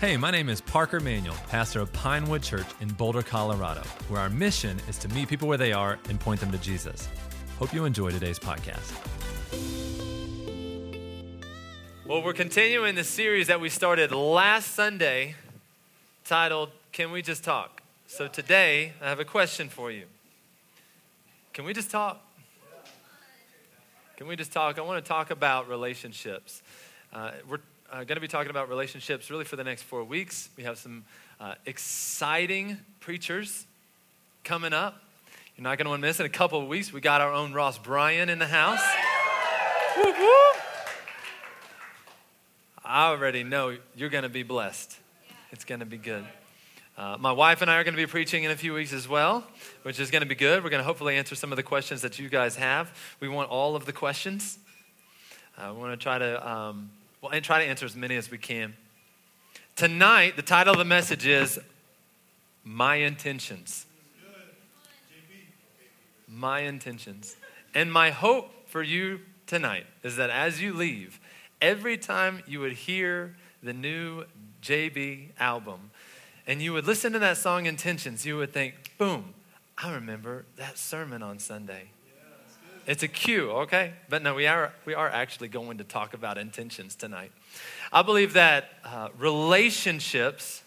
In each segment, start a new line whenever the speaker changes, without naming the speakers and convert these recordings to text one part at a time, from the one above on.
Hey, my name is Parker Manuel, pastor of Pinewood Church in Boulder, Colorado, where our mission is to meet people where they are and point them to Jesus. Hope you enjoy today's podcast. Well, we're continuing the series that we started last Sunday titled, Can We Just Talk? So today, I have a question for you. Can we just talk? Can we just talk? I want to talk about relationships. Uh, we're uh, going to be talking about relationships really for the next four weeks. We have some uh, exciting preachers coming up. You're not going to want to miss. In a couple of weeks, we got our own Ross Bryan in the house. I already know you're going to be blessed. It's going to be good. Uh, my wife and I are going to be preaching in a few weeks as well, which is going to be good. We're going to hopefully answer some of the questions that you guys have. We want all of the questions. Uh, we want to try to um, well, and try to answer as many as we can. Tonight, the title of the message is My Intentions. My Intentions. And my hope for you tonight is that as you leave, every time you would hear the new JB album and you would listen to that song Intentions, you would think, boom, I remember that sermon on Sunday. It's a cue, okay? But no, we are, we are actually going to talk about intentions tonight. I believe that uh, relationships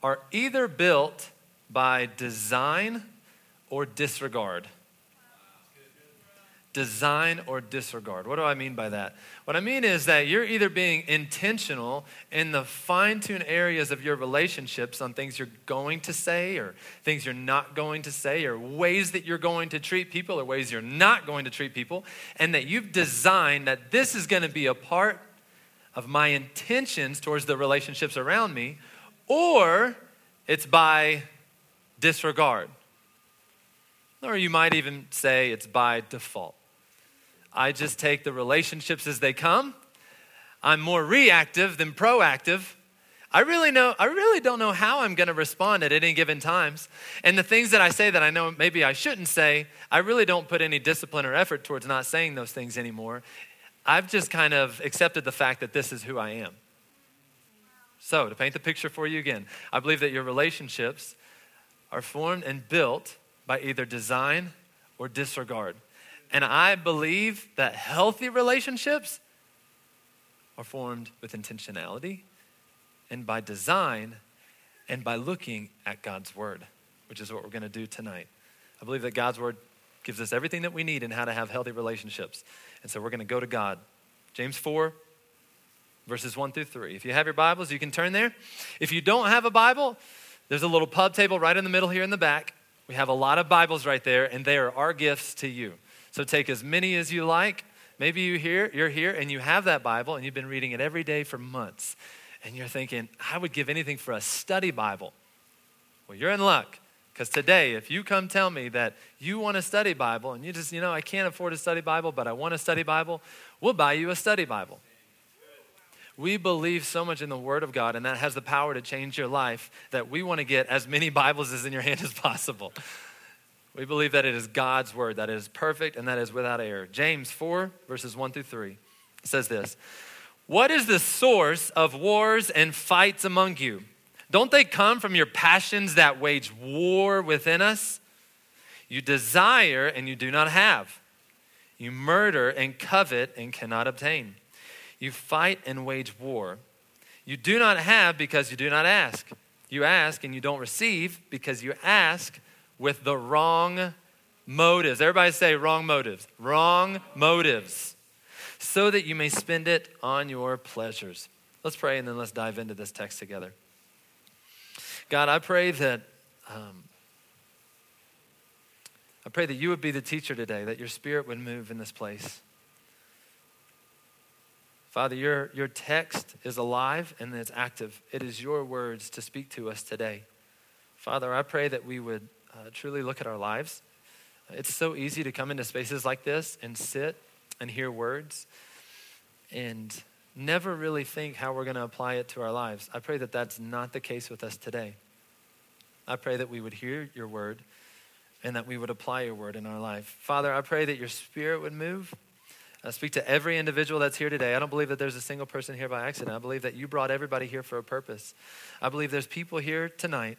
are either built by design or disregard design or disregard. What do I mean by that? What I mean is that you're either being intentional in the fine tuned areas of your relationships on things you're going to say or things you're not going to say or ways that you're going to treat people or ways you're not going to treat people, and that you've designed that this is going to be a part of my intentions towards the relationships around me, or it's by disregard. Or you might even say it's by default. I just take the relationships as they come. I'm more reactive than proactive. I really know I really don't know how I'm going to respond at any given times. And the things that I say that I know maybe I shouldn't say, I really don't put any discipline or effort towards not saying those things anymore. I've just kind of accepted the fact that this is who I am. So, to paint the picture for you again, I believe that your relationships are formed and built by either design or disregard. And I believe that healthy relationships are formed with intentionality and by design and by looking at God's word, which is what we're going to do tonight. I believe that God's word gives us everything that we need in how to have healthy relationships. And so we're going to go to God. James 4, verses 1 through 3. If you have your Bibles, you can turn there. If you don't have a Bible, there's a little pub table right in the middle here in the back. We have a lot of Bibles right there, and they are our gifts to you. So take as many as you like. Maybe you here, you're here and you have that Bible and you've been reading it every day for months. And you're thinking, I would give anything for a study Bible. Well, you're in luck. Because today, if you come tell me that you want a study Bible and you just, you know, I can't afford a study Bible, but I want a study Bible, we'll buy you a study Bible. We believe so much in the Word of God, and that has the power to change your life that we want to get as many Bibles as in your hand as possible. We believe that it is God's word, that is perfect and that is without error. James 4, verses 1 through 3 says this What is the source of wars and fights among you? Don't they come from your passions that wage war within us? You desire and you do not have. You murder and covet and cannot obtain. You fight and wage war. You do not have because you do not ask. You ask and you don't receive because you ask with the wrong motives. Everybody say wrong motives. Wrong motives. So that you may spend it on your pleasures. Let's pray and then let's dive into this text together. God, I pray that um, I pray that you would be the teacher today, that your spirit would move in this place. Father, your, your text is alive and it's active. It is your words to speak to us today. Father, I pray that we would uh, truly look at our lives. It's so easy to come into spaces like this and sit and hear words and never really think how we're going to apply it to our lives. I pray that that's not the case with us today. I pray that we would hear your word and that we would apply your word in our life. Father, I pray that your spirit would move. I speak to every individual that's here today. I don't believe that there's a single person here by accident. I believe that you brought everybody here for a purpose. I believe there's people here tonight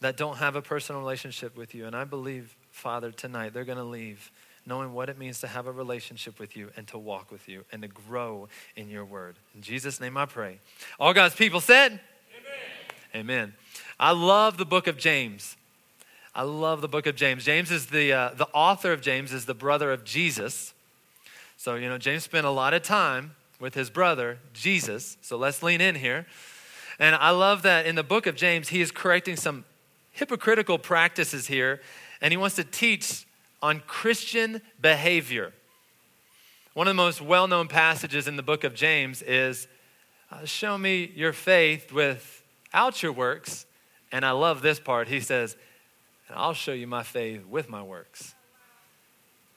that don't have a personal relationship with you. And I believe, Father, tonight they're going to leave knowing what it means to have a relationship with you and to walk with you and to grow in your word. In Jesus' name I pray. All God's people said, Amen. Amen. I love the book of James. I love the book of James. James is the, uh, the author of James, is the brother of Jesus. So, you know, James spent a lot of time with his brother, Jesus. So let's lean in here. And I love that in the book of James, he is correcting some hypocritical practices here, and he wants to teach on Christian behavior. One of the most well known passages in the book of James is uh, Show me your faith without your works. And I love this part. He says, I'll show you my faith with my works.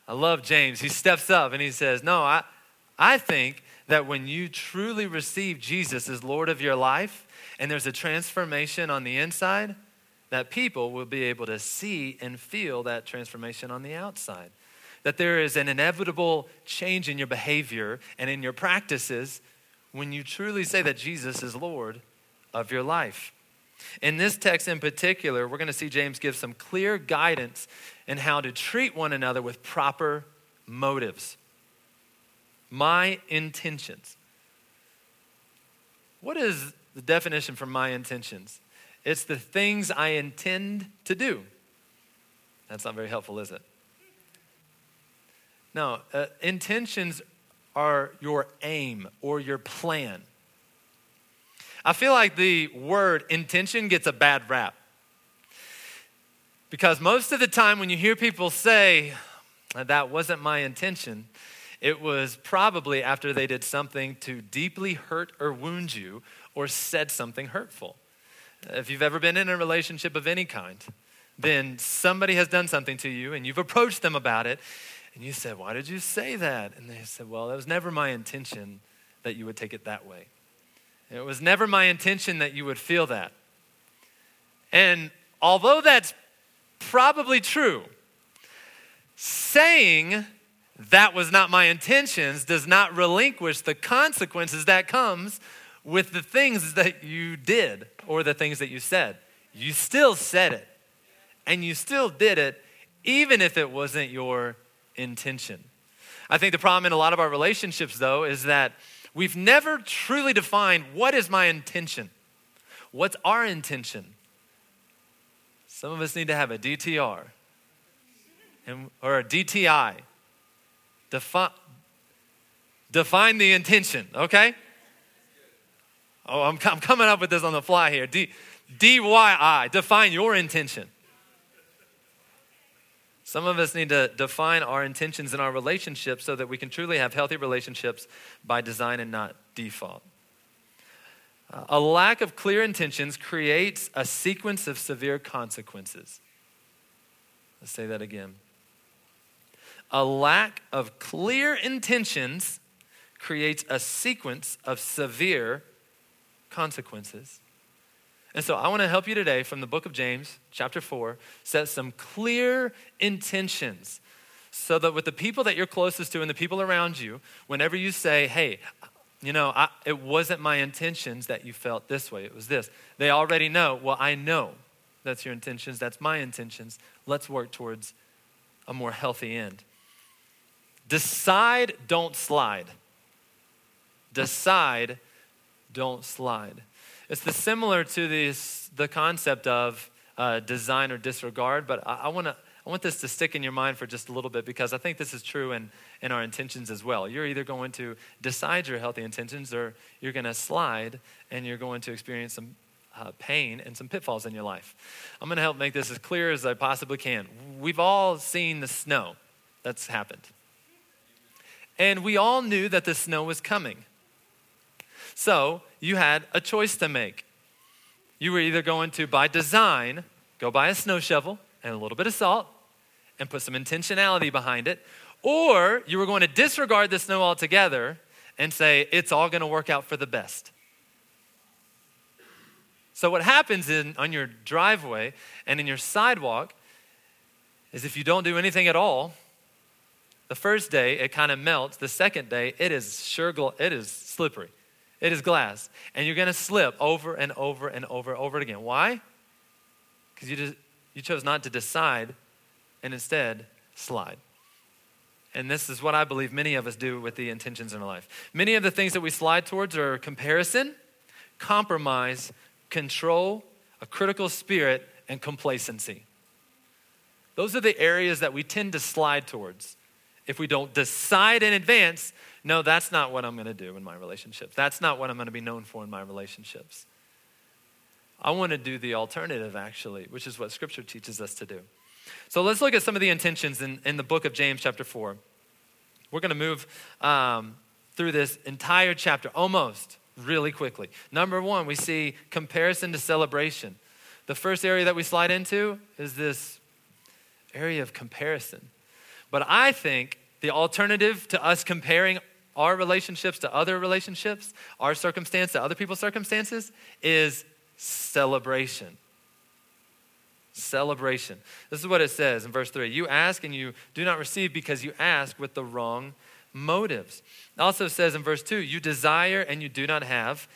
I love James. He steps up and he says, No, I, I think that when you truly receive Jesus as Lord of your life and there's a transformation on the inside, that people will be able to see and feel that transformation on the outside. That there is an inevitable change in your behavior and in your practices when you truly say that Jesus is Lord of your life. In this text in particular, we're going to see James give some clear guidance in how to treat one another with proper motives. My intentions. What is the definition for my intentions? It's the things I intend to do. That's not very helpful, is it? No, uh, intentions are your aim or your plan. I feel like the word intention gets a bad rap. Because most of the time, when you hear people say, that wasn't my intention, it was probably after they did something to deeply hurt or wound you or said something hurtful. If you've ever been in a relationship of any kind, then somebody has done something to you and you've approached them about it and you said, Why did you say that? And they said, Well, it was never my intention that you would take it that way. It was never my intention that you would feel that. And although that's probably true, saying that was not my intentions does not relinquish the consequences that comes with the things that you did or the things that you said. You still said it, and you still did it, even if it wasn't your intention. I think the problem in a lot of our relationships, though, is that We've never truly defined what is my intention? What's our intention? Some of us need to have a DTR and, or a DTI. Defi- define the intention, okay? Oh, I'm, I'm coming up with this on the fly here. D, DYI, define your intention. Some of us need to define our intentions in our relationships so that we can truly have healthy relationships by design and not default. Uh, a lack of clear intentions creates a sequence of severe consequences. Let's say that again. A lack of clear intentions creates a sequence of severe consequences. And so I want to help you today from the book of James, chapter 4, set some clear intentions so that with the people that you're closest to and the people around you, whenever you say, hey, you know, I, it wasn't my intentions that you felt this way, it was this, they already know, well, I know that's your intentions, that's my intentions. Let's work towards a more healthy end. Decide, don't slide. Decide, don't slide. It's the similar to this, the concept of uh, design or disregard, but I, I, wanna, I want this to stick in your mind for just a little bit because I think this is true in, in our intentions as well. You're either going to decide your healthy intentions or you're going to slide and you're going to experience some uh, pain and some pitfalls in your life. I'm going to help make this as clear as I possibly can. We've all seen the snow that's happened. And we all knew that the snow was coming. So you had a choice to make. You were either going to, by design, go buy a snow shovel and a little bit of salt and put some intentionality behind it, or you were going to disregard the snow altogether and say, it's all going to work out for the best. So, what happens in, on your driveway and in your sidewalk is if you don't do anything at all, The first day, it kind of melts. The second day, it is sure, it is slippery. It is glass. And you're going to slip over and over and over and over again. Why? Because you, just, you chose not to decide and instead slide. And this is what I believe many of us do with the intentions in our life. Many of the things that we slide towards are comparison, compromise, control, a critical spirit, and complacency. Those are the areas that we tend to slide towards if we don't decide in advance, no, that's not what I'm going to do in my relationships. That's not what I'm going to be known for in my relationships. I want to do the alternative, actually, which is what Scripture teaches us to do. So let's look at some of the intentions in, in the book of James, chapter 4. We're going to move um, through this entire chapter almost really quickly. Number one, we see comparison to celebration. The first area that we slide into is this area of comparison. But I think the alternative to us comparing our relationships to other relationships, our circumstance to other people's circumstances, is celebration. Celebration. This is what it says in verse 3 You ask and you do not receive because you ask with the wrong motives. It also says in verse 2 You desire and you do not have,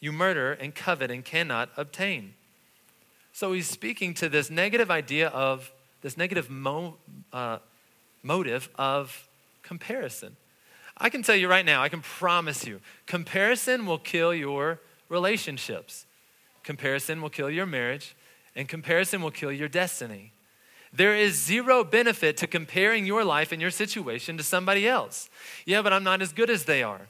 you murder and covet and cannot obtain. So he's speaking to this negative idea of, this negative mo, uh, motive of comparison. I can tell you right now, I can promise you, comparison will kill your relationships. Comparison will kill your marriage, and comparison will kill your destiny. There is zero benefit to comparing your life and your situation to somebody else. Yeah, but I'm not as good as they are.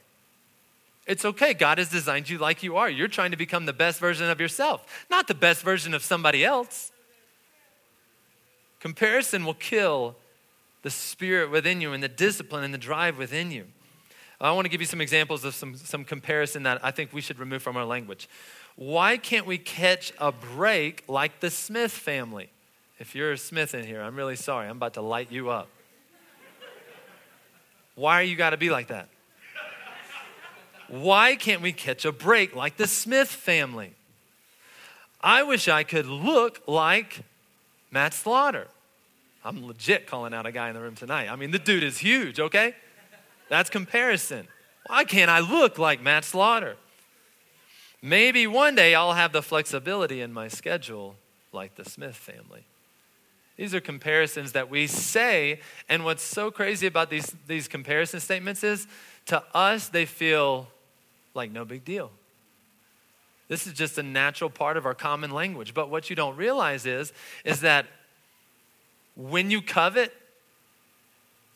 It's okay. God has designed you like you are. You're trying to become the best version of yourself, not the best version of somebody else. Comparison will kill the spirit within you and the discipline and the drive within you. I want to give you some examples of some, some comparison that I think we should remove from our language. Why can't we catch a break like the Smith family? If you're a Smith in here, I'm really sorry. I'm about to light you up. Why are you got to be like that? Why can't we catch a break like the Smith family? I wish I could look like Matt Slaughter. I'm legit calling out a guy in the room tonight. I mean, the dude is huge, okay? That's comparison. Why can't I look like Matt Slaughter? Maybe one day I'll have the flexibility in my schedule like the Smith family. These are comparisons that we say, and what's so crazy about these, these comparison statements is to us, they feel like no big deal. This is just a natural part of our common language. But what you don't realize is, is that when you covet,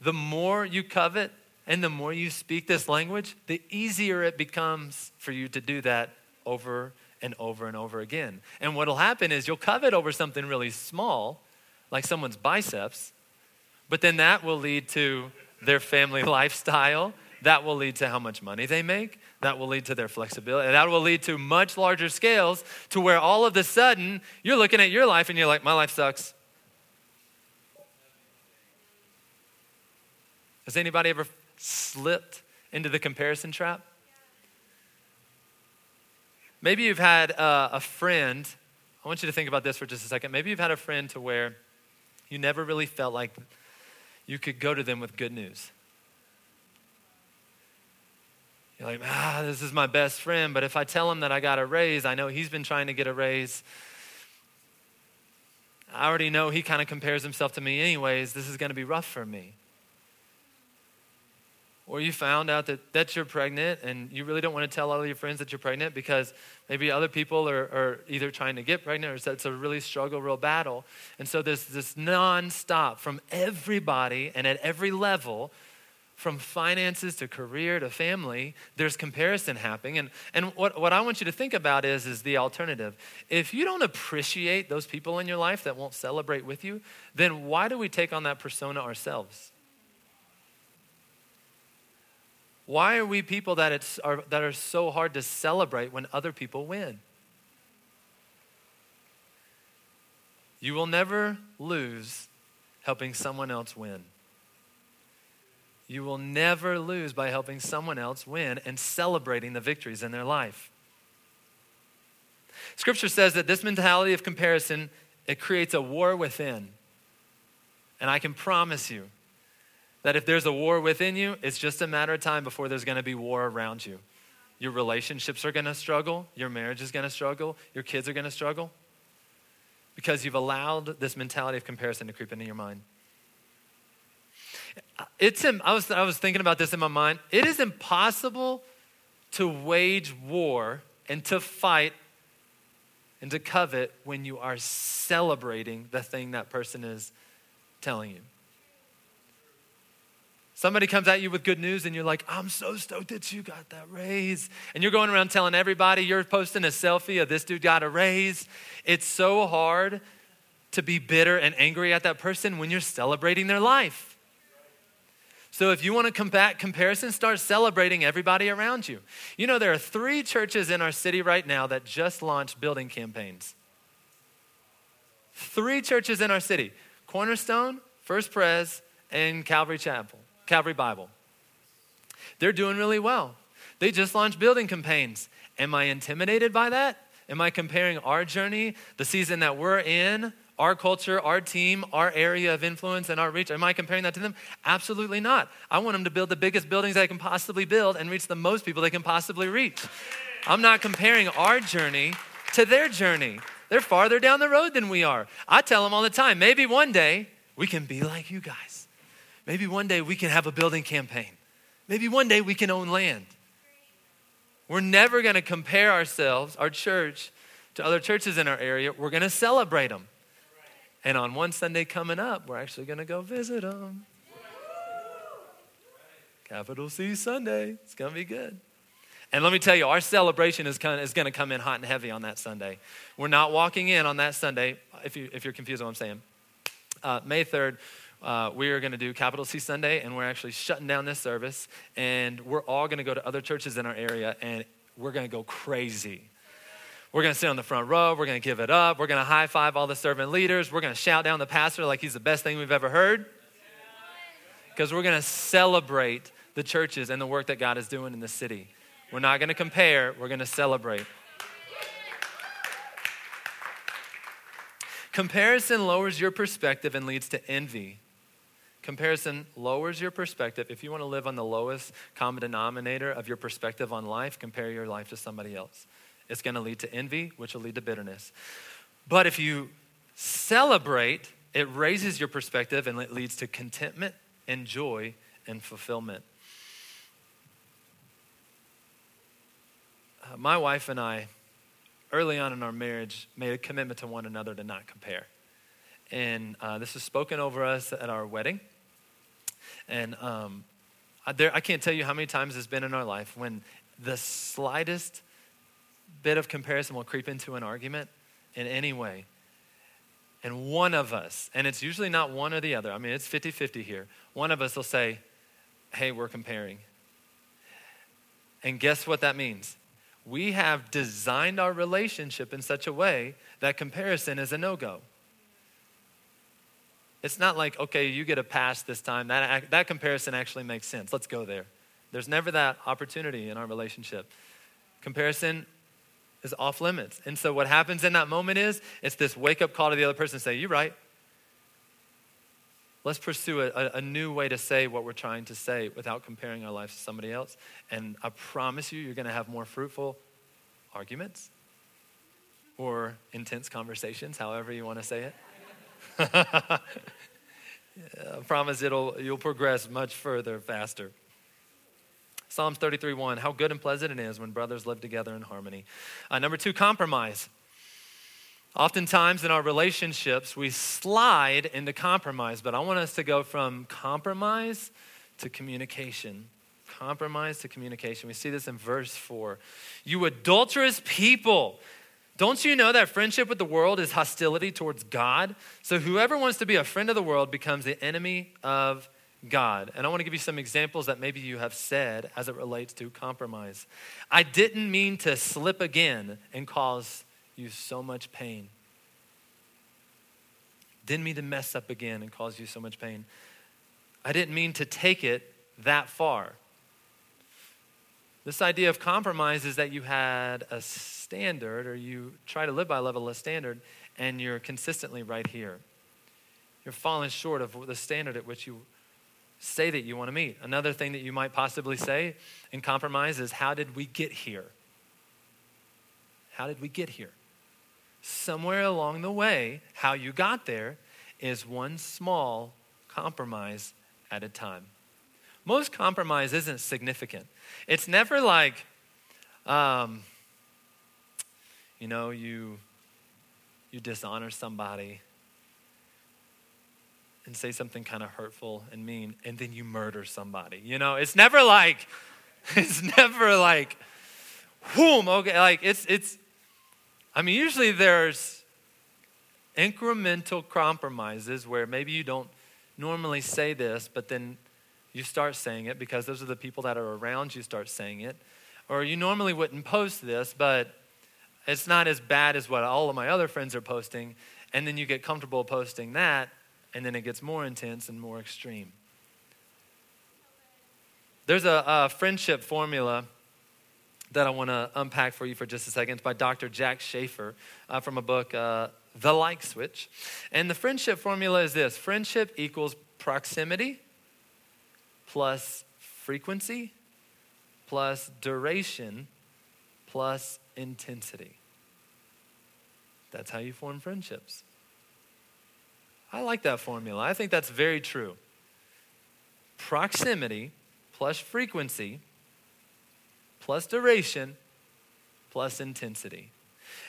the more you covet and the more you speak this language, the easier it becomes for you to do that over and over and over again. And what'll happen is you'll covet over something really small, like someone's biceps, but then that will lead to their family lifestyle. That will lead to how much money they make. That will lead to their flexibility. That will lead to much larger scales to where all of a sudden you're looking at your life and you're like, my life sucks. Has anybody ever slipped into the comparison trap? Maybe you've had uh, a friend. I want you to think about this for just a second. Maybe you've had a friend to where you never really felt like you could go to them with good news. You're like, ah, this is my best friend, but if I tell him that I got a raise, I know he's been trying to get a raise. I already know he kind of compares himself to me, anyways. This is going to be rough for me or you found out that, that you're pregnant and you really don't want to tell all of your friends that you're pregnant because maybe other people are, are either trying to get pregnant or it's a really struggle, real battle. And so there's this nonstop from everybody and at every level, from finances to career to family, there's comparison happening. And, and what, what I want you to think about is, is the alternative. If you don't appreciate those people in your life that won't celebrate with you, then why do we take on that persona ourselves? Why are we people that, it's, are, that are so hard to celebrate when other people win? You will never lose helping someone else win. You will never lose by helping someone else win and celebrating the victories in their life. Scripture says that this mentality of comparison it creates a war within. And I can promise you that if there's a war within you, it's just a matter of time before there's going to be war around you. Your relationships are going to struggle, your marriage is going to struggle, your kids are going to struggle because you've allowed this mentality of comparison to creep into your mind. It's, I, was, I was thinking about this in my mind. It is impossible to wage war and to fight and to covet when you are celebrating the thing that person is telling you. Somebody comes at you with good news and you're like, I'm so stoked that you got that raise. And you're going around telling everybody you're posting a selfie of this dude got a raise. It's so hard to be bitter and angry at that person when you're celebrating their life. So if you want to combat comparison, start celebrating everybody around you. You know, there are three churches in our city right now that just launched building campaigns. Three churches in our city Cornerstone, First Pres, and Calvary Chapel. Calvary Bible. They're doing really well. They just launched building campaigns. Am I intimidated by that? Am I comparing our journey, the season that we're in, our culture, our team, our area of influence, and our reach? Am I comparing that to them? Absolutely not. I want them to build the biggest buildings they can possibly build and reach the most people they can possibly reach. I'm not comparing our journey to their journey. They're farther down the road than we are. I tell them all the time maybe one day we can be like you guys. Maybe one day we can have a building campaign. Maybe one day we can own land. We're never going to compare ourselves, our church, to other churches in our area. We're going to celebrate them. And on one Sunday coming up, we're actually going to go visit them. Capital C Sunday. It's going to be good. And let me tell you, our celebration is, kind of, is going to come in hot and heavy on that Sunday. We're not walking in on that Sunday, if, you, if you're confused what I'm saying. Uh, May 3rd, uh, we are going to do Capital C Sunday, and we're actually shutting down this service. And we're all going to go to other churches in our area, and we're going to go crazy. We're going to sit on the front row. We're going to give it up. We're going to high five all the servant leaders. We're going to shout down the pastor like he's the best thing we've ever heard. Because we're going to celebrate the churches and the work that God is doing in the city. We're not going to compare, we're going to celebrate. Comparison lowers your perspective and leads to envy. Comparison lowers your perspective. If you want to live on the lowest common denominator of your perspective on life, compare your life to somebody else. It's going to lead to envy, which will lead to bitterness. But if you celebrate, it raises your perspective and it leads to contentment and joy and fulfillment. Uh, my wife and I, early on in our marriage, made a commitment to one another to not compare. And uh, this was spoken over us at our wedding. And um, I, there, I can't tell you how many times it's been in our life when the slightest bit of comparison will creep into an argument in any way. And one of us, and it's usually not one or the other, I mean, it's 50 50 here. One of us will say, Hey, we're comparing. And guess what that means? We have designed our relationship in such a way that comparison is a no go. It's not like, okay, you get a pass this time. That, that comparison actually makes sense. Let's go there. There's never that opportunity in our relationship. Comparison is off limits. And so what happens in that moment is it's this wake up call to the other person say, You're right. Let's pursue a, a, new way to say what we're trying to say without comparing our lives to somebody else. And I promise you, you're going to have more fruitful arguments or intense conversations, however you want to say it. I promise it'll, you'll progress much further faster. Psalms 33 1, how good and pleasant it is when brothers live together in harmony. Uh, number two, compromise. Oftentimes in our relationships, we slide into compromise, but I want us to go from compromise to communication. Compromise to communication. We see this in verse 4. You adulterous people, don't you know that friendship with the world is hostility towards God? So whoever wants to be a friend of the world becomes the enemy of God. And I want to give you some examples that maybe you have said as it relates to compromise. I didn't mean to slip again and cause you so much pain. Didn't mean to mess up again and cause you so much pain. I didn't mean to take it that far. This idea of compromise is that you had a standard or you try to live by a level of standard and you're consistently right here. You're falling short of the standard at which you say that you want to meet. Another thing that you might possibly say in compromise is, How did we get here? How did we get here? Somewhere along the way, how you got there is one small compromise at a time. Most compromise isn't significant. It's never like, um, you know, you you dishonor somebody and say something kind of hurtful and mean, and then you murder somebody. You know, it's never like, it's never like, whoom, okay, like it's, it's, I mean, usually there's incremental compromises where maybe you don't normally say this, but then you start saying it because those are the people that are around you start saying it. Or you normally wouldn't post this, but it's not as bad as what all of my other friends are posting. And then you get comfortable posting that, and then it gets more intense and more extreme. There's a, a friendship formula that I want to unpack for you for just a second. It's by Dr. Jack Schafer uh, from a book, uh, The Like Switch. And the friendship formula is this friendship equals proximity plus frequency plus duration plus intensity. That's how you form friendships. I like that formula. I think that's very true. Proximity plus frequency plus duration plus intensity.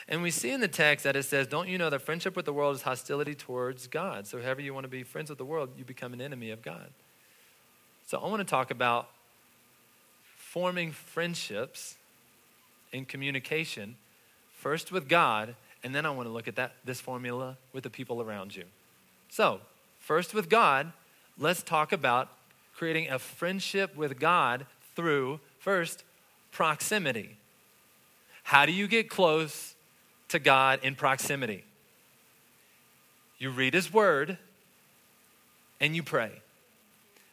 And we see in the text that it says, Don't you know that friendship with the world is hostility towards God? So, however you want to be friends with the world, you become an enemy of God. So, I want to talk about forming friendships in communication, first with God, and then I want to look at that, this formula with the people around you. So, first with God, let's talk about creating a friendship with God through, first, proximity. How do you get close to God in proximity? You read His Word and you pray.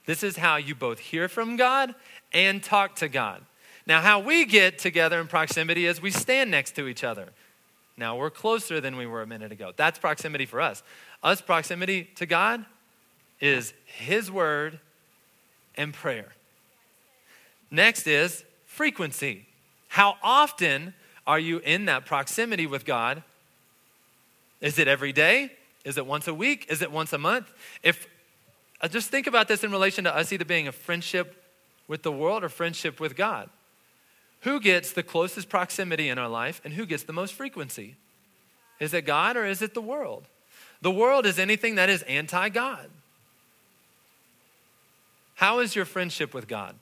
This is how you both hear from God and talk to God. Now, how we get together in proximity is we stand next to each other. Now we're closer than we were a minute ago. That's proximity for us. Us, proximity to God is His Word and prayer. Next is frequency. How often are you in that proximity with God? Is it every day? Is it once a week? Is it once a month? If uh, just think about this in relation to us either being a friendship with the world or friendship with God. Who gets the closest proximity in our life and who gets the most frequency? Is it God or is it the world? The world is anything that is anti God. How is your friendship with God?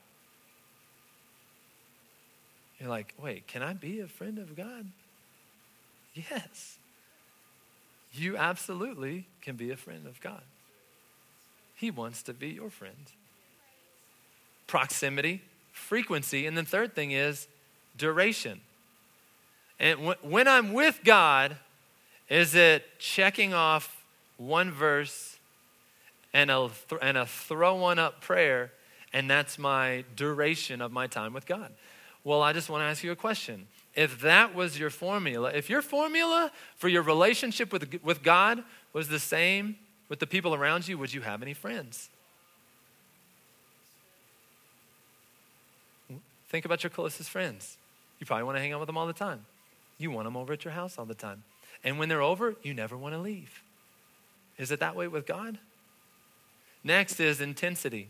You're like, wait, can I be a friend of God? Yes. You absolutely can be a friend of God. He wants to be your friend. Proximity, frequency, and the third thing is duration. And when I'm with God, is it checking off one verse and a, th- and a throw one up prayer, and that's my duration of my time with God? Well, I just want to ask you a question. If that was your formula, if your formula for your relationship with, with God was the same with the people around you, would you have any friends? Think about your closest friends. You probably want to hang out with them all the time. You want them over at your house all the time. And when they're over, you never want to leave. Is it that way with God? Next is intensity.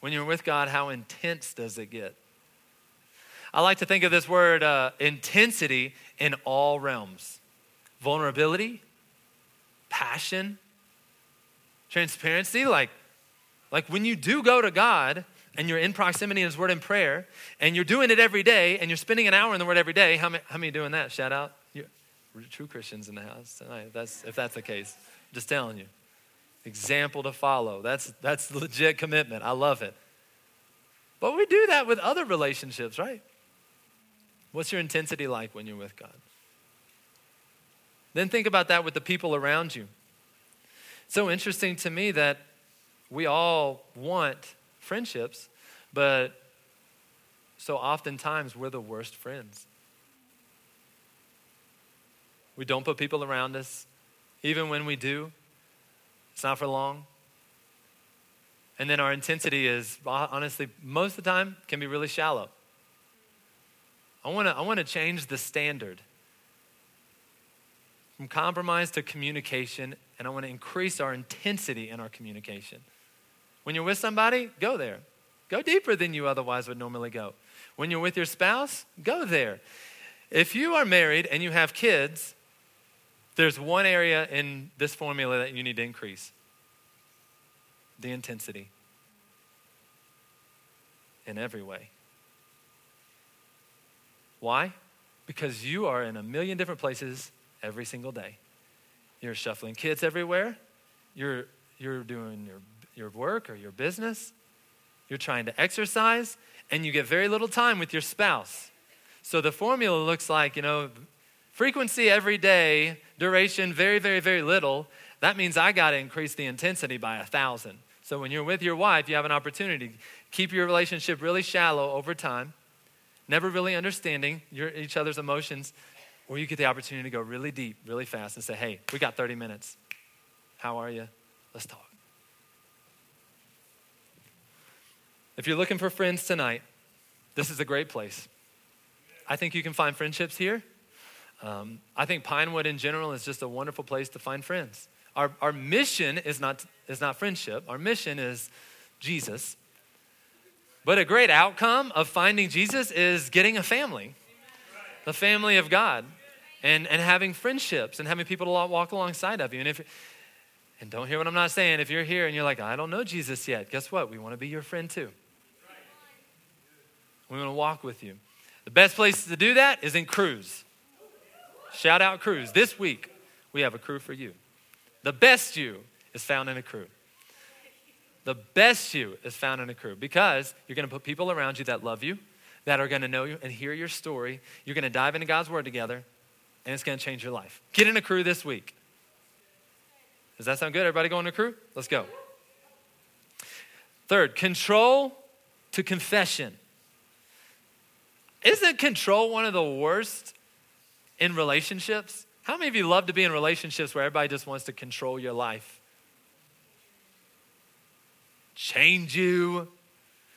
When you're with God, how intense does it get? I like to think of this word uh, intensity in all realms vulnerability, passion, transparency. Like, like when you do go to God and you're in proximity in His Word and prayer, and you're doing it every day, and you're spending an hour in the Word every day, how many, how many doing that? Shout out. You're true Christians in the house tonight. That's, if that's the case, just telling you. Example to follow. That's, that's legit commitment. I love it. But we do that with other relationships, right? What's your intensity like when you're with God? Then think about that with the people around you. So interesting to me that we all want friendships, but so oftentimes we're the worst friends. We don't put people around us. Even when we do, it's not for long. And then our intensity is, honestly, most of the time, can be really shallow. I want to I wanna change the standard from compromise to communication, and I want to increase our intensity in our communication. When you're with somebody, go there. Go deeper than you otherwise would normally go. When you're with your spouse, go there. If you are married and you have kids, there's one area in this formula that you need to increase the intensity in every way. Why? Because you are in a million different places every single day. You're shuffling kids everywhere. You're, you're doing your, your work or your business. You're trying to exercise, and you get very little time with your spouse. So the formula looks like, you know, frequency every day, duration very, very, very little. That means I got to increase the intensity by a thousand. So when you're with your wife, you have an opportunity. Keep your relationship really shallow over time, never really understanding your, each other's emotions, or you get the opportunity to go really deep, really fast, and say, hey, we got 30 minutes. How are you? Let's talk. If you're looking for friends tonight, this is a great place. I think you can find friendships here. Um, I think Pinewood in general is just a wonderful place to find friends. Our, our mission is not, is not friendship, our mission is Jesus. But a great outcome of finding Jesus is getting a family, the family of God and, and having friendships and having people to walk alongside of you. And if and don't hear what I'm not saying. If you're here and you're like, I don't know Jesus yet, guess what? We want to be your friend too. We want to walk with you. The best place to do that is in Crews. Shout out Crews. This week, we have a crew for you. The best you is found in a crew. The best you is found in a crew because you're going to put people around you that love you, that are going to know you and hear your story. You're going to dive into God's Word together, and it's going to change your life. Get in a crew this week. Does that sound good? Everybody going to crew? Let's go. Third, control to confession. Isn't control one of the worst in relationships? How many of you love to be in relationships where everybody just wants to control your life? Change you,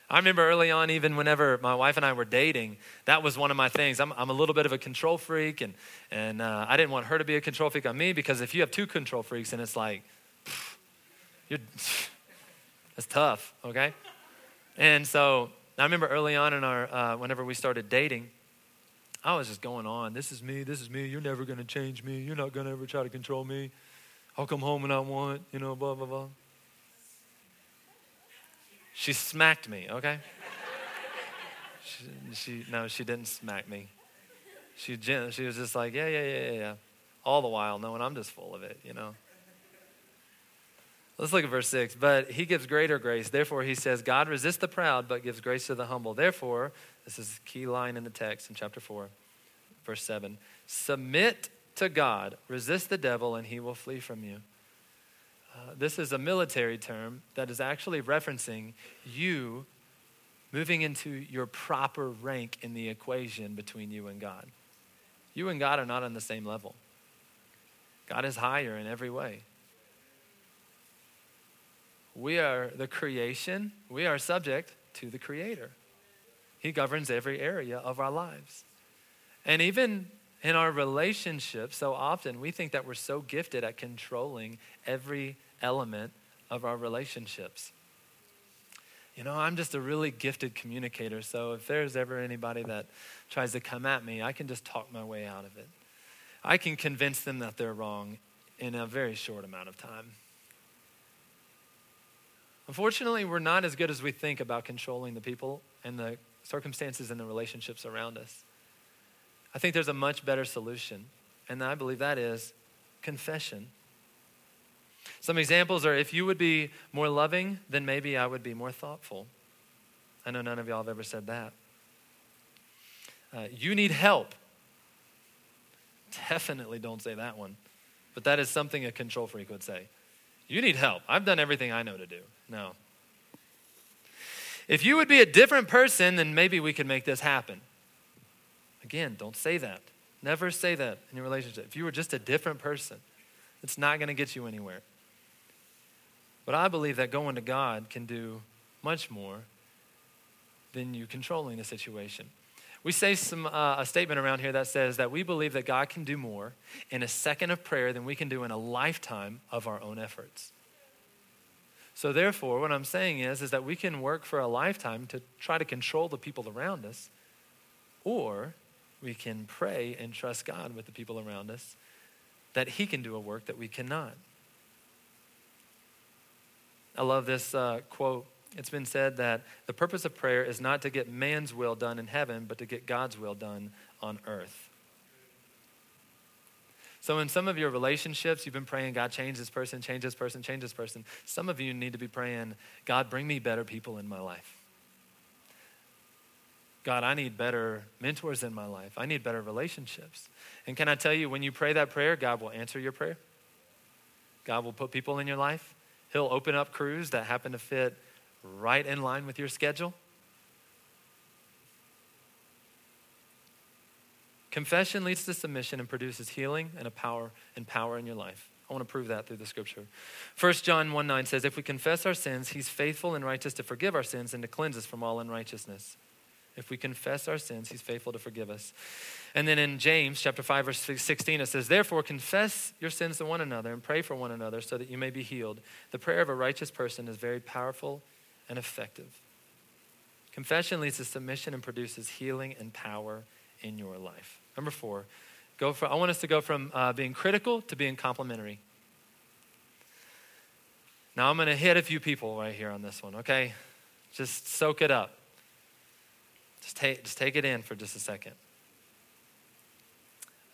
I remember early on, even whenever my wife and I were dating, that was one of my things. I'm, I'm a little bit of a control freak, and, and uh, I didn't want her to be a control freak on me because if you have two control freaks, and it's like, you're, that's tough, okay? And so I remember early on in our, uh, whenever we started dating, I was just going on. This is me. This is me. You're never going to change me. You're not going to ever try to control me. I'll come home when I want, you know, blah, blah, blah. She smacked me, okay? she, she, no, she didn't smack me. She, she was just like, yeah, yeah, yeah, yeah, yeah. All the while knowing I'm just full of it, you know? Let's look at verse 6. But he gives greater grace. Therefore, he says, God resists the proud, but gives grace to the humble. Therefore, this is a key line in the text in chapter 4, verse 7. Submit to God, resist the devil, and he will flee from you. Uh, this is a military term that is actually referencing you moving into your proper rank in the equation between you and God. You and God are not on the same level. God is higher in every way. We are the creation, we are subject to the Creator. He governs every area of our lives. And even in our relationships, so often we think that we're so gifted at controlling every element of our relationships. You know, I'm just a really gifted communicator, so if there's ever anybody that tries to come at me, I can just talk my way out of it. I can convince them that they're wrong in a very short amount of time. Unfortunately, we're not as good as we think about controlling the people and the circumstances and the relationships around us. I think there's a much better solution, and I believe that is confession. Some examples are if you would be more loving, then maybe I would be more thoughtful. I know none of y'all have ever said that. Uh, you need help. Definitely don't say that one. But that is something a control freak would say. You need help. I've done everything I know to do. No. If you would be a different person, then maybe we could make this happen. Again, don't say that. Never say that in your relationship. If you were just a different person, it's not going to get you anywhere. But I believe that going to God can do much more than you controlling the situation. We say some, uh, a statement around here that says that we believe that God can do more in a second of prayer than we can do in a lifetime of our own efforts. So therefore, what I'm saying is, is that we can work for a lifetime to try to control the people around us, or we can pray and trust God with the people around us that He can do a work that we cannot. I love this uh, quote it's been said that the purpose of prayer is not to get man's will done in heaven, but to get God's will done on earth. So, in some of your relationships, you've been praying, God, change this person, change this person, change this person. Some of you need to be praying, God, bring me better people in my life. God, I need better mentors in my life. I need better relationships. And can I tell you, when you pray that prayer, God will answer your prayer. God will put people in your life. He'll open up crews that happen to fit right in line with your schedule? Confession leads to submission and produces healing and a power and power in your life. I want to prove that through the scripture. 1 John 1 9 says, If we confess our sins, he's faithful and righteous to forgive our sins and to cleanse us from all unrighteousness. If we confess our sins, he's faithful to forgive us. And then in James chapter 5 verse 16 it says, "Therefore confess your sins to one another and pray for one another so that you may be healed. The prayer of a righteous person is very powerful and effective. Confession leads to submission and produces healing and power in your life. Number four, go for, I want us to go from uh, being critical to being complimentary. Now I'm going to hit a few people right here on this one, okay? Just soak it up. Just take, just take it in for just a second.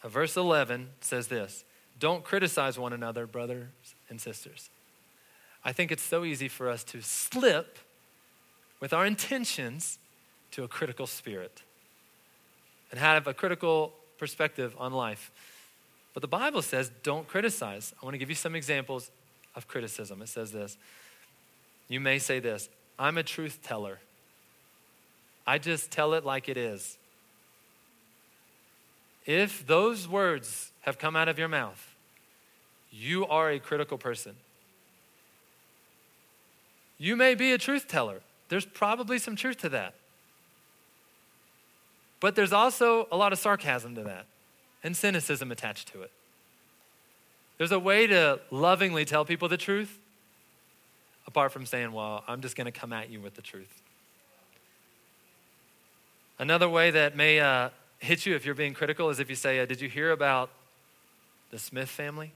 Uh, verse 11 says this Don't criticize one another, brothers and sisters. I think it's so easy for us to slip with our intentions to a critical spirit and have a critical perspective on life. But the Bible says don't criticize. I want to give you some examples of criticism. It says this You may say this I'm a truth teller, I just tell it like it is. If those words have come out of your mouth, you are a critical person. You may be a truth teller. There's probably some truth to that. But there's also a lot of sarcasm to that and cynicism attached to it. There's a way to lovingly tell people the truth apart from saying, well, I'm just going to come at you with the truth. Another way that may uh, hit you if you're being critical is if you say, uh, Did you hear about the Smith family?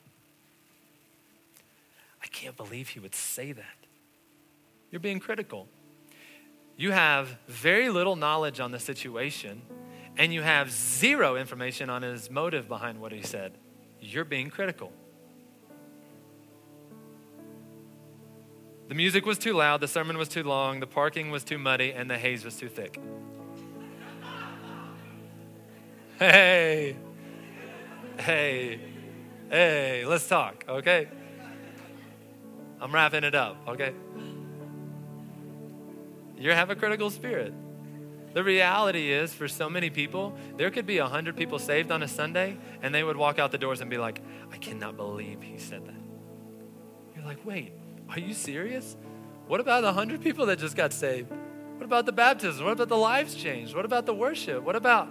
I can't believe he would say that. You're being critical. You have very little knowledge on the situation, and you have zero information on his motive behind what he said. You're being critical. The music was too loud, the sermon was too long, the parking was too muddy, and the haze was too thick. Hey, hey, hey, let's talk, okay? I'm wrapping it up, okay? You have a critical spirit. The reality is, for so many people, there could be 100 people saved on a Sunday, and they would walk out the doors and be like, I cannot believe he said that. You're like, wait, are you serious? What about the 100 people that just got saved? What about the baptism? What about the lives changed? What about the worship? What about,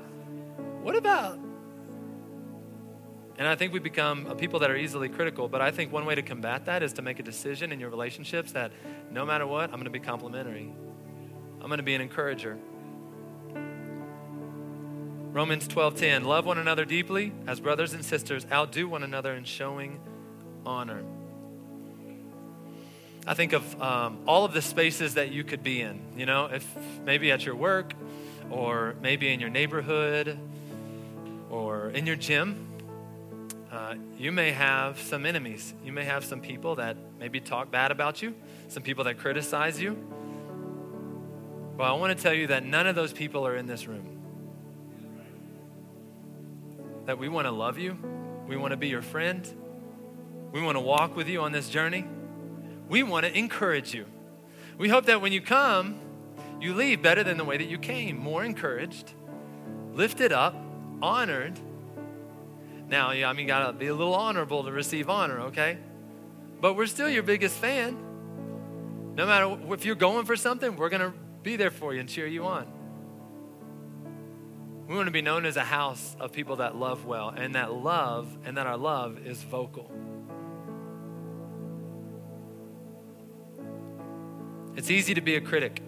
what about? And I think we become people that are easily critical, but I think one way to combat that is to make a decision in your relationships that no matter what, I'm going to be complimentary. I'm going to be an encourager. Romans 12:10 Love one another deeply as brothers and sisters outdo one another in showing honor. I think of um, all of the spaces that you could be in. You know, if maybe at your work, or maybe in your neighborhood, or in your gym, uh, you may have some enemies. You may have some people that maybe talk bad about you, some people that criticize you. Well, I want to tell you that none of those people are in this room. That we want to love you, we want to be your friend, we want to walk with you on this journey, we want to encourage you. We hope that when you come, you leave better than the way that you came, more encouraged, lifted up, honored. Now, I mean, gotta be a little honorable to receive honor, okay? But we're still your biggest fan. No matter if you're going for something, we're to be there for you and cheer you on. We want to be known as a house of people that love well, and that love, and that our love is vocal. It's easy to be a critic.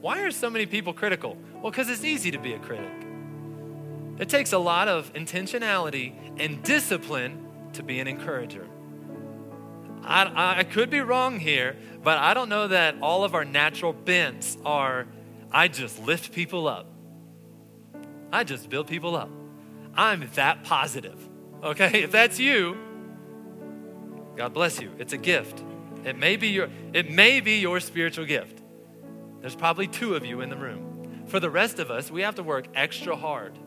Why are so many people critical? Well, because it's easy to be a critic. It takes a lot of intentionality and discipline to be an encourager. I, I could be wrong here, but I don't know that all of our natural bents are I just lift people up. I just build people up. I'm that positive. Okay? If that's you, God bless you. It's a gift. It may be your it may be your spiritual gift. There's probably two of you in the room. For the rest of us, we have to work extra hard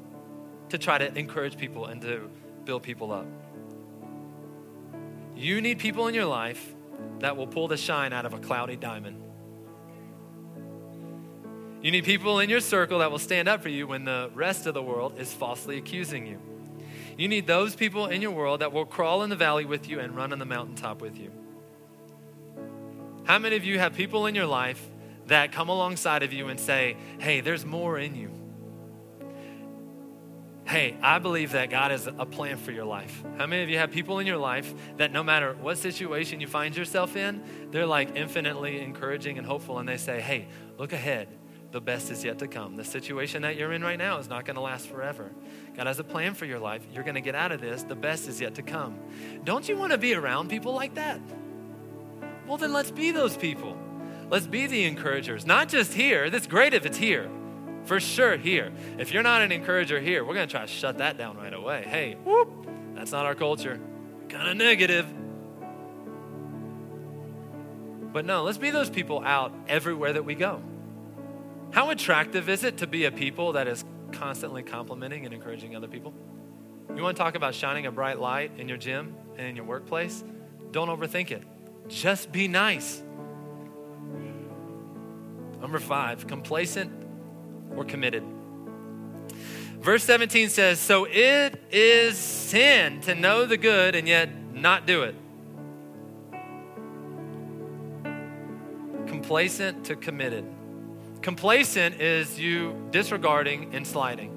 to try to encourage people and to build people up. You need people in your life that will pull the shine out of a cloudy diamond. You need people in your circle that will stand up for you when the rest of the world is falsely accusing you. You need those people in your world that will crawl in the valley with you and run on the mountaintop with you. How many of you have people in your life that come alongside of you and say, hey, there's more in you? Hey, I believe that God has a plan for your life. How many of you have people in your life that no matter what situation you find yourself in, they're like infinitely encouraging and hopeful, and they say, hey, look ahead the best is yet to come. The situation that you're in right now is not going to last forever. God has a plan for your life. You're going to get out of this. The best is yet to come. Don't you want to be around people like that? Well, then let's be those people. Let's be the encouragers. Not just here. That's great if it's here. For sure, here. If you're not an encourager here, we're going to try to shut that down right away. Hey, whoop, that's not our culture. Kind of negative. But no, let's be those people out everywhere that we go. How attractive is it to be a people that is constantly complimenting and encouraging other people? You want to talk about shining a bright light in your gym and in your workplace? Don't overthink it. Just be nice. Number five, complacent or committed. Verse 17 says, So it is sin to know the good and yet not do it. Complacent to committed. Complacent is you disregarding and sliding.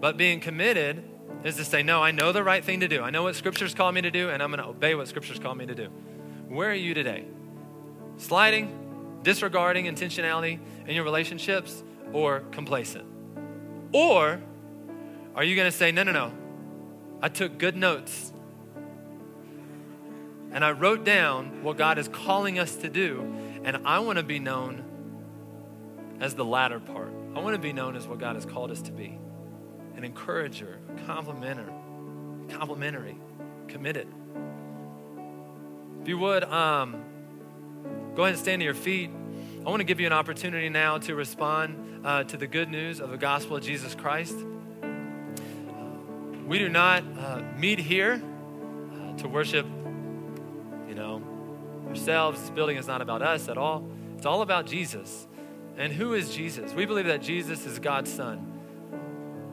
But being committed is to say, no, I know the right thing to do. I know what Scripture's called me to do, and I'm going to obey what Scripture's called me to do. Where are you today? Sliding, disregarding intentionality in your relationships, or complacent? Or are you going to say, no, no, no, I took good notes and I wrote down what God is calling us to do, and I want to be known as the latter part. I want to be known as what God has called us to be an encourager, a complimenter, complimentary, committed. If you would, um, go ahead and stand to your feet. I want to give you an opportunity now to respond uh, to the good news of the gospel of Jesus Christ. We do not uh, meet here uh, to worship, you know, ourselves. This building is not about us at all. It's all about Jesus. And who is Jesus? We believe that Jesus is God's Son.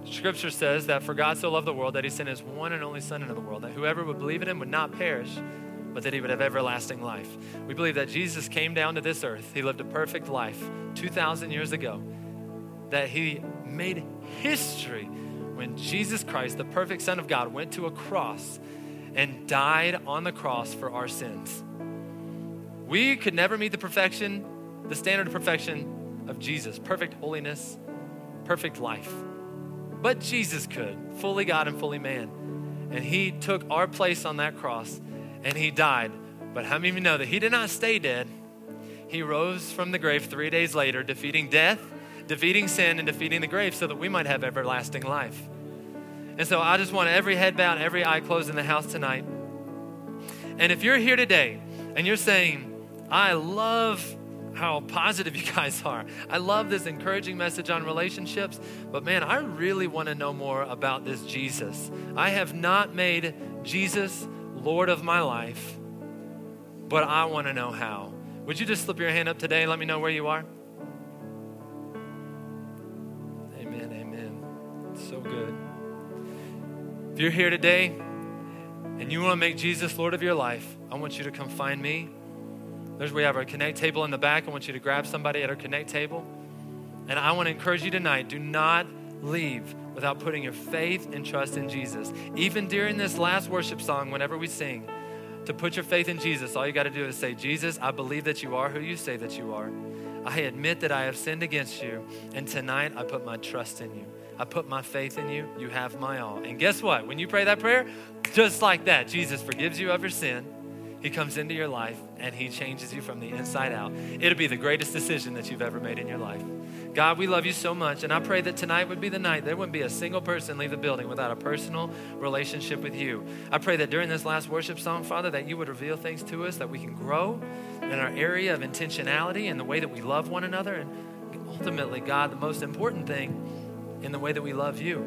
Scripture says that for God so loved the world that he sent his one and only Son into the world, that whoever would believe in him would not perish, but that he would have everlasting life. We believe that Jesus came down to this earth. He lived a perfect life 2,000 years ago, that he made history when Jesus Christ, the perfect Son of God, went to a cross and died on the cross for our sins. We could never meet the perfection, the standard of perfection of Jesus perfect holiness, perfect life. But Jesus could, fully God and fully man. And he took our place on that cross and he died. But how many of you know that he did not stay dead? He rose from the grave three days later, defeating death, defeating sin, and defeating the grave so that we might have everlasting life. And so I just want every head bowed, every eye closed in the house tonight. And if you're here today and you're saying, I love how positive you guys are. I love this encouraging message on relationships, but man, I really want to know more about this Jesus. I have not made Jesus Lord of my life, but I want to know how. Would you just slip your hand up today and let me know where you are? Amen, amen. so good. If you're here today and you want to make Jesus Lord of your life, I want you to come find me There's we have our connect table in the back. I want you to grab somebody at our connect table. And I want to encourage you tonight do not leave without putting your faith and trust in Jesus. Even during this last worship song, whenever we sing, to put your faith in Jesus, all you got to do is say, Jesus, I believe that you are who you say that you are. I admit that I have sinned against you, and tonight I put my trust in you. I put my faith in you. You have my all. And guess what? When you pray that prayer, just like that, Jesus forgives you of your sin. He comes into your life and he changes you from the inside out. It'll be the greatest decision that you've ever made in your life. God, we love you so much. And I pray that tonight would be the night there wouldn't be a single person leave the building without a personal relationship with you. I pray that during this last worship song, Father, that you would reveal things to us that we can grow in our area of intentionality and the way that we love one another. And ultimately, God, the most important thing in the way that we love you.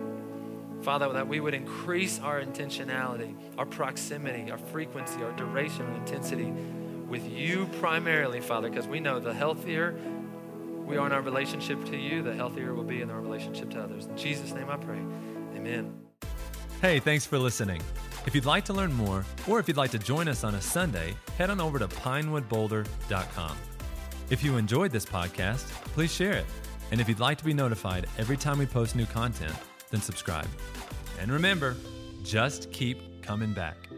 Father, that we would increase our intentionality, our proximity, our frequency, our duration, our intensity with you primarily, Father, because we know the healthier we are in our relationship to you, the healthier we'll be in our relationship to others. In Jesus' name I pray. Amen.
Hey, thanks for listening. If you'd like to learn more, or if you'd like to join us on a Sunday, head on over to pinewoodboulder.com. If you enjoyed this podcast, please share it. And if you'd like to be notified every time we post new content, then subscribe. And remember, just keep coming back.